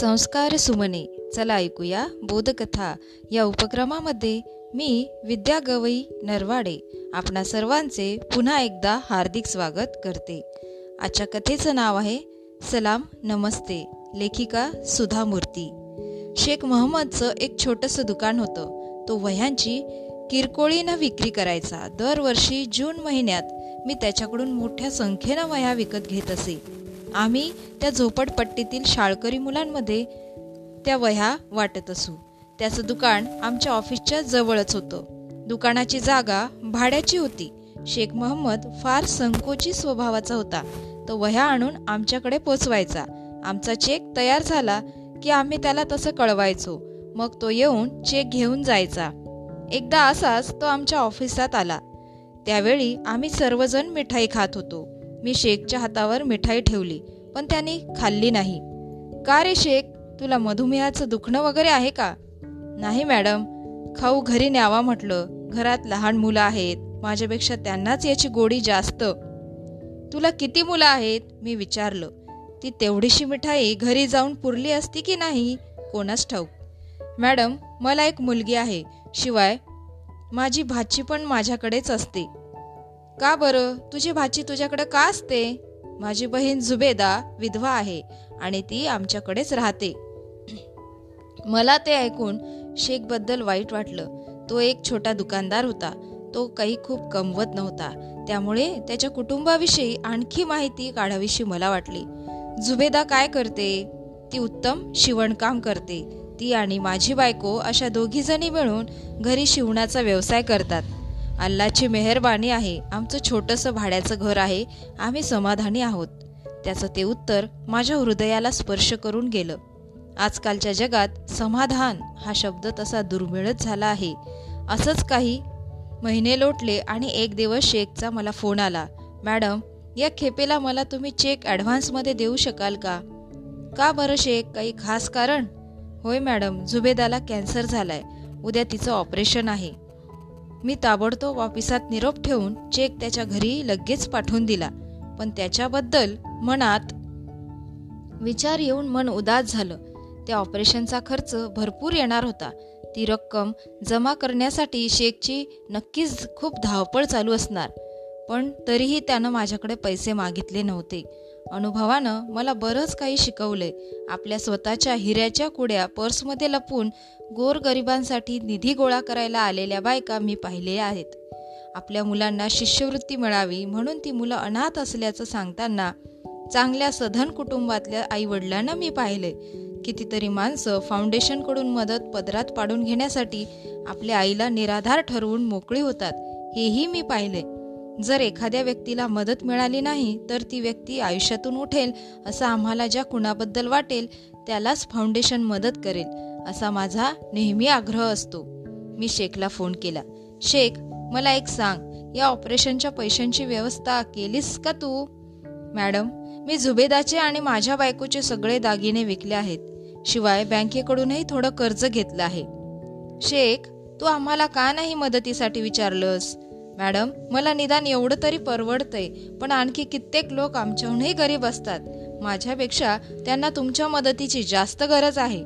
संस्कार सुमने. चला ऐकूया बोधकथा. या उपक्रमामध्ये मी विद्या गवई नरवाडे आपणा सर्वांचे पुन्हा एकदा हार्दिक स्वागत करते. आजच्या कथेचं नाव आहे सलाम नमस्ते लेखिका सुधा मूर्ती शेख महम्मदचं एक छोटंसं दुकान होतं. तो वह्यांची किरकोळीनं विक्री करायचा. दरवर्षी जून महिन्यात मी त्याच्याकडून मोठ्या संख्येनं वह्या विकत घेत असे. आम्ही त्या झोपडपट्टीतील शाळकरी मुलांमध्ये त्या वह्या वाटत असू. त्याचं दुकान आमच्या ऑफिसच्या जवळच होतं. दुकानाची जागा भाड्याची होती. शेख महम्मद फार संकोची स्वभावाचा होता. तो वह्या आणून आमच्याकडे पोचवायचा. आमचा चेक तयार झाला की आम्ही त्याला तसं कळवायचो. मग तो येऊन चेक घेऊन जायचा. एकदा असाच तो आमच्या ऑफिसात आला. त्यावेळी आम्ही सर्वजण मिठाई खात होतो. मी शेखच्या हातावर मिठाई ठेवली पण त्याने खाल्ली नाही. का रे शेख? तुला मधुमेहाचं दुखणं वगैरे आहे का? नाही मॅडम. खाऊ घरी न्यावा म्हटलं. घरात लहान मुलं आहेत. माझ्यापेक्षा त्यांनाच याची गोडी जास्त. तुला किती मुलं आहेत? मी विचारलं. ती तेवढीशी मिठाई घरी जाऊन पुरली असती की नाही? कोणाच ठाऊक. मॅडम मला एक मुलगी आहे. शिवाय माझी भाची पण माझ्याकडेच असते. का बरं? तुझी भाची तुझ्याकडे का असते? माझी बहीण जुबेदा विधवा आहे आणि ती आमच्याकडेच राहते. मला ते ऐकून शेखबद्दल वाईट वाटलं. तो एक छोटा दुकानदार होता. तो काही खूप कमवत नव्हता. त्यामुळे त्याच्या कुटुंबाविषयी आणखी माहिती काढावीशी मला वाटली. जुबेदा काय करते? ती उत्तम शिवणकाम करते. ती आणि माझी बायको अशा दोघीजणी मिळून घरी शिवणाचा व्यवसाय करतात. अल्लाची मेहरबानी आहे. आमचं छोटंसं भाड्याचं घर आहे. आम्ही समाधानी आहोत. त्याचं ते उत्तर माझ्या हृदयाला स्पर्श करून गेलं. आजकालच्या जगात समाधान हा शब्द तसा दुर्मिळच झाला आहे. असंच काही महिने लोटले आणि एक दिवस शेखचा मला फोन आला. मॅडम या खेपेला मला तुम्ही चेक ॲडव्हान्समध्ये देऊ शकाल का? का बरं शेख? काही खास कारण? होय मॅडम जुबेदाला कॅन्सर झालाय. उद्या तिचं ऑपरेशन आहे. मी ताबडतोब ऑफिसात निरोप ठेवून चेक त्याच्या घरी लगेच पाठवून दिला. पण त्याच्याबद्दल मनात विचार येऊन मन उदास झालं. त्या ऑपरेशनचा खर्च भरपूर येणार होता. ती रक्कम जमा करण्यासाठी शेखची नक्कीच खूप धावपळ चालू असणार. पण तरीही त्यानं माझ्याकडे पैसे मागितले नव्हते. अनुभवानं मला बरंच काही शिकवलंय आपल्या स्वतःच्या हिऱ्याच्या कुड्या पर्समध्ये लपून गोरगरिबांसाठी निधी गोळा करायला आलेल्या बायका मी पाहिले आहेत. आपल्या मुलांना शिष्यवृत्ती मिळावी म्हणून ती मुलं अनाथ असल्याचं सांगताना चांगल्या सधन कुटुंबातल्या आई वडिलांना मी पाहिले. कितीतरी माणसं फाउंडेशनकडून मदत पदरात पाडून घेण्यासाठी आपल्या आईला निराधार ठरवून मोकळी होतात हेही मी पाहिले. जर एखाद्या व्यक्तीला मदत मिळाली नाही तर ती व्यक्ती आयुष्यातून उठेल असं आम्हाला ज्या कुणाबद्दल वाटेल त्यालाच फाउंडेशन मदत करेल असा माझा नेहमी आग्रह असतो. मी शेखला फोन केला. शेख मला एक सांग या ऑपरेशनच्या पैशांची व्यवस्था केलीस का तू? मॅडम मी जुबेदाचे आणि माझ्या बायकोचे सगळे दागिने विकले आहेत. शिवाय बँकेकडूनही थोडं कर्ज घेतलं आहे. शेख तू आम्हाला का नाही मदतीसाठी विचारलंस? मॅडम मला निदान एवढं तरी परवडतंय पण आणखी कित्येक लोक आमच्याहूनही गरीब असतात. माझ्यापेक्षा त्यांना तुमच्या मदतीची जास्त गरज आहे.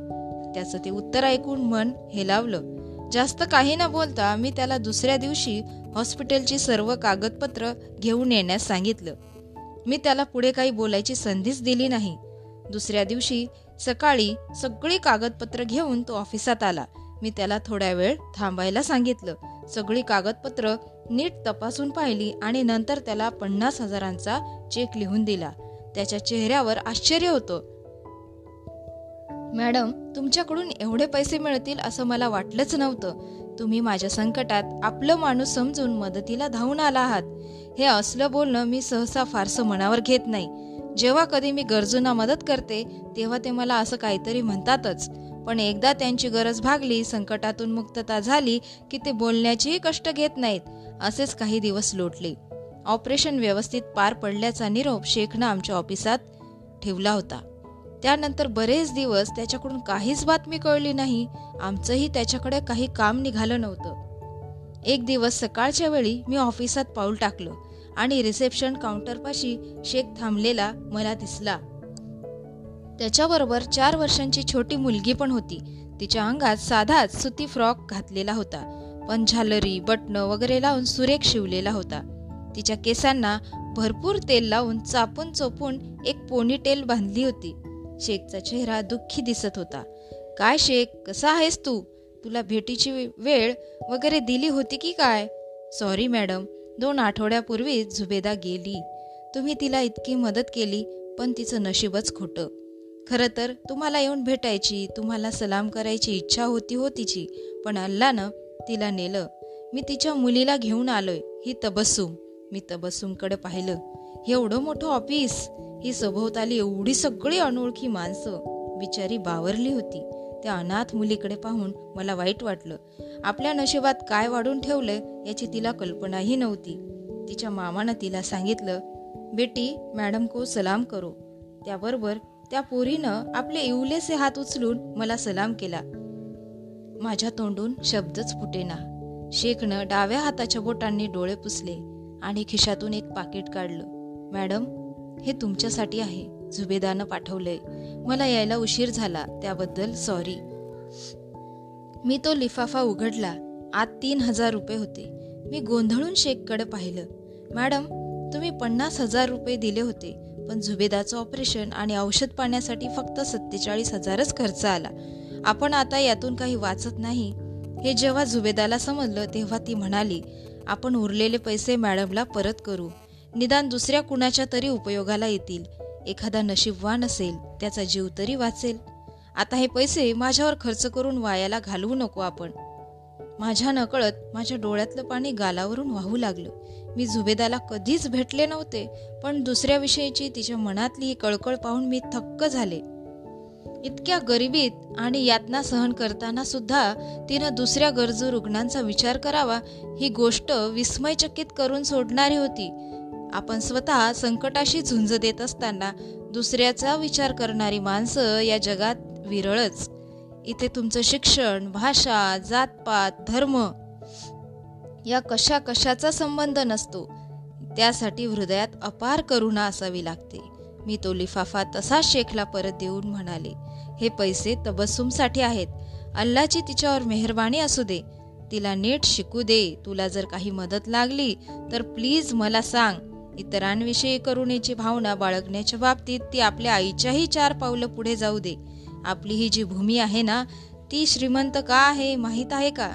त्याचं ते उत्तर ऐकून मन हेलावलं जास्त काही न बोलता मी त्याला दुसऱ्या दिवशी हॉस्पिटलची सर्व कागदपत्र घेऊन येण्यास सांगितलं. मी त्याला पुढे काही बोलायची संधीच दिली नाही. दुसऱ्या दिवशी सकाळी सगळी कागदपत्र घेऊन तो ऑफिसात आला. मी त्याला थोड्या वेळ थांबायला सांगितलं. सगळी कागदपत्र नीट तपासून पाहिली आणि नंतर त्याला पन्नास हजारांचा चेक लिहून दिला. त्याच्या चेहऱ्यावर आश्चर्य होतं. मॅडम तुमच्याकडून एवढे पैसे मिळतील असं मला वाटलंच नव्हतं. तुम्ही माझ्या संकटात आपलं माणूस समजून मदतीला धावून आला आहात. हे असलं बोलणं मी सहसा फारसं मनावर घेत नाही. जेव्हा कधी मी गरजूंना मदत करते तेव्हा ते मला असं काहीतरी म्हणतातच. पण एकदा त्यांची गरज भागली संकटातून मुक्तता झाली की ते बोलण्याचेही कष्ट घेत नाहीत असेच काही दिवस लोटले. ऑपरेशन व्यवस्थित पार पडल्याचा निरोप शेखनं आमच्या ऑफिसात ठेवला होता. त्यानंतर बरेच दिवस त्याच्याकडून काहीच बातमी कळली नाही आमचंही त्याच्याकडे काही काम निघालं नव्हतं. एक दिवस सकाळच्या वेळी मी ऑफिसात पाऊल टाकलं आणि रिसेप्शन काउंटरपाशी शेख थांबलेला मला दिसला. त्याच्याबरोबर चार वर्षांची छोटी मुलगी पण होती. तिच्या अंगात साधाच सुती फ्रॉक घातलेला होता. पण झालरी बटणं वगैरे लावून सुरेख शिवलेला होता. तिच्या केसांना भरपूर तेल लावून चापून चोपून एक पोनीटेल बांधली होती. शेखचा चेहरा दुःखी दिसत होता. काय शेख कसा आहेस तू? तुला भेटीची वेळ वगैरे दिली होती की काय? सॉरी मॅडम दोन आठवड्यापूर्वीच झुबेदा गेली. तुम्ही तिला इतकी मदत केली पण तिचं नशीबच खोटं. खरं तर तुम्हाला येऊन भेटायची तुम्हाला सलाम करायची इच्छा होती हो तिची पण अल्लानं तिला नेलं. मी तिच्या मुलीला घेऊन आलोय ही तबस्सूम. मी तबस्सूमकडे पाहिलं. एवढं मोठं ऑफिस ही सभोवताली एवढी सगळी अनोळखी माणसं. बिचारी बावरली होती. त्या अनाथ मुलीकडे पाहून मला वाईट वाटलं. आपल्या नशिबात काय वाढून ठेवलं याची तिला कल्पनाही नव्हती. तिच्या मामानं तिला सांगितलं बेटी मॅडम को सलाम करो. त्याबरोबर त्या पोरीनं आपले इवलेसे हात उचलून मला सलाम केला. माझ्या तोंडून शब्दच फुटेना. शेखनं डाव्या हाताच्या बोटांनी डोळे पुसले आणि खिशातून एक पाकिट काढलं. मॅडम हे तुमच्यासाठी आहे झुबेदानं पाठवलंय. मला यायला उशीर झाला त्याबद्दल सॉरी. मी तो लिफाफा उघडला. आत तीन हजार रुपये होते. मी गोंधळून शेखकडे पाहिलं. मॅडम तुम्ही पन्नास हजार रुपये दिले होते. पण झुबेदाचं ऑपरेशन आणि औषध पाण्यासाठी फक्त सत्तेचाळीस हजारच खर्च आला. आपण आता यातून काही वाचत नाही. हे जेव्हा झुबेदाला समजलं तेव्हा ती म्हणाली आपण उरलेले पैसे मॅडमला परत करू. निदान दुसऱ्या कुणाच्या तरी उपयोगाला येतील. एखादा नशीबवान असेल त्याचा जीव तरी वाचेल. आता हे पैसे माझ्यावर खर्च करून वायाला घालवू नको आपण. माझ्या नकळत माझ्या डोळ्यातलं पाणी गालावरून वाहू लागलं. मी जुबेदाला कधीच भेटले नव्हते पण दुसऱ्या विषयीची तिच्या मनातली ही कळकळ पाहून मी थक्क झाले. इतक्या गरिबीत आणि यातना सहन करताना सुद्धा तिनं दुसऱ्या गरजू रुग्णांचा विचार करावा ही गोष्ट विस्मयचकित करून सोडणारी होती. आपण स्वतः संकटाशी झुंज देत असताना दुसऱ्याचा विचार करणारी माणसं या जगात विरळच. इथे तुमचं शिक्षण भाषा जातपात धर्म या कशा कशाचा संबंध नसतो. त्यासाठी हृदयात अपार करुणा असावी लागते. मी तो लिफाफा तसा शेखला परत देऊन म्हणाले हे पैसे तबस्सुमसाठी आहेत. अल्लाची तिच्यावर मेहरबानी असू दे. तिला नीट शिकू दे. तुला जर काही मदत लागली तर प्लीज मला सांग. इतरांविषयी करुणेची भावना बाळगण्याच्या बाबतीत ती आपल्या आईच्याही चार पावलं पुढे जाऊ दे. आपली ही जी भूमी आहे ना ती श्रीमंत का आहे माहीत आहे का?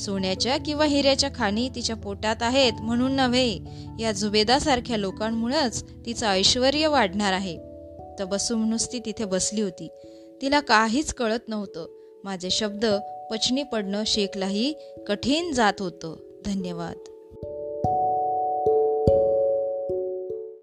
सोन्याच्या किंवा हिऱ्याच्या खाणी तिच्या पोटात आहेत म्हणून नव्हे या जुबेदासारख्या लोकांमुळेच तिचं ऐश्वर वाढणार आहे. तबसूम नुसती तिथे बसली होती. तिला काहीच कळत नव्हतं. माझे शब्द पचनी पडणं शेखलाही कठीण जात होतं. धन्यवाद.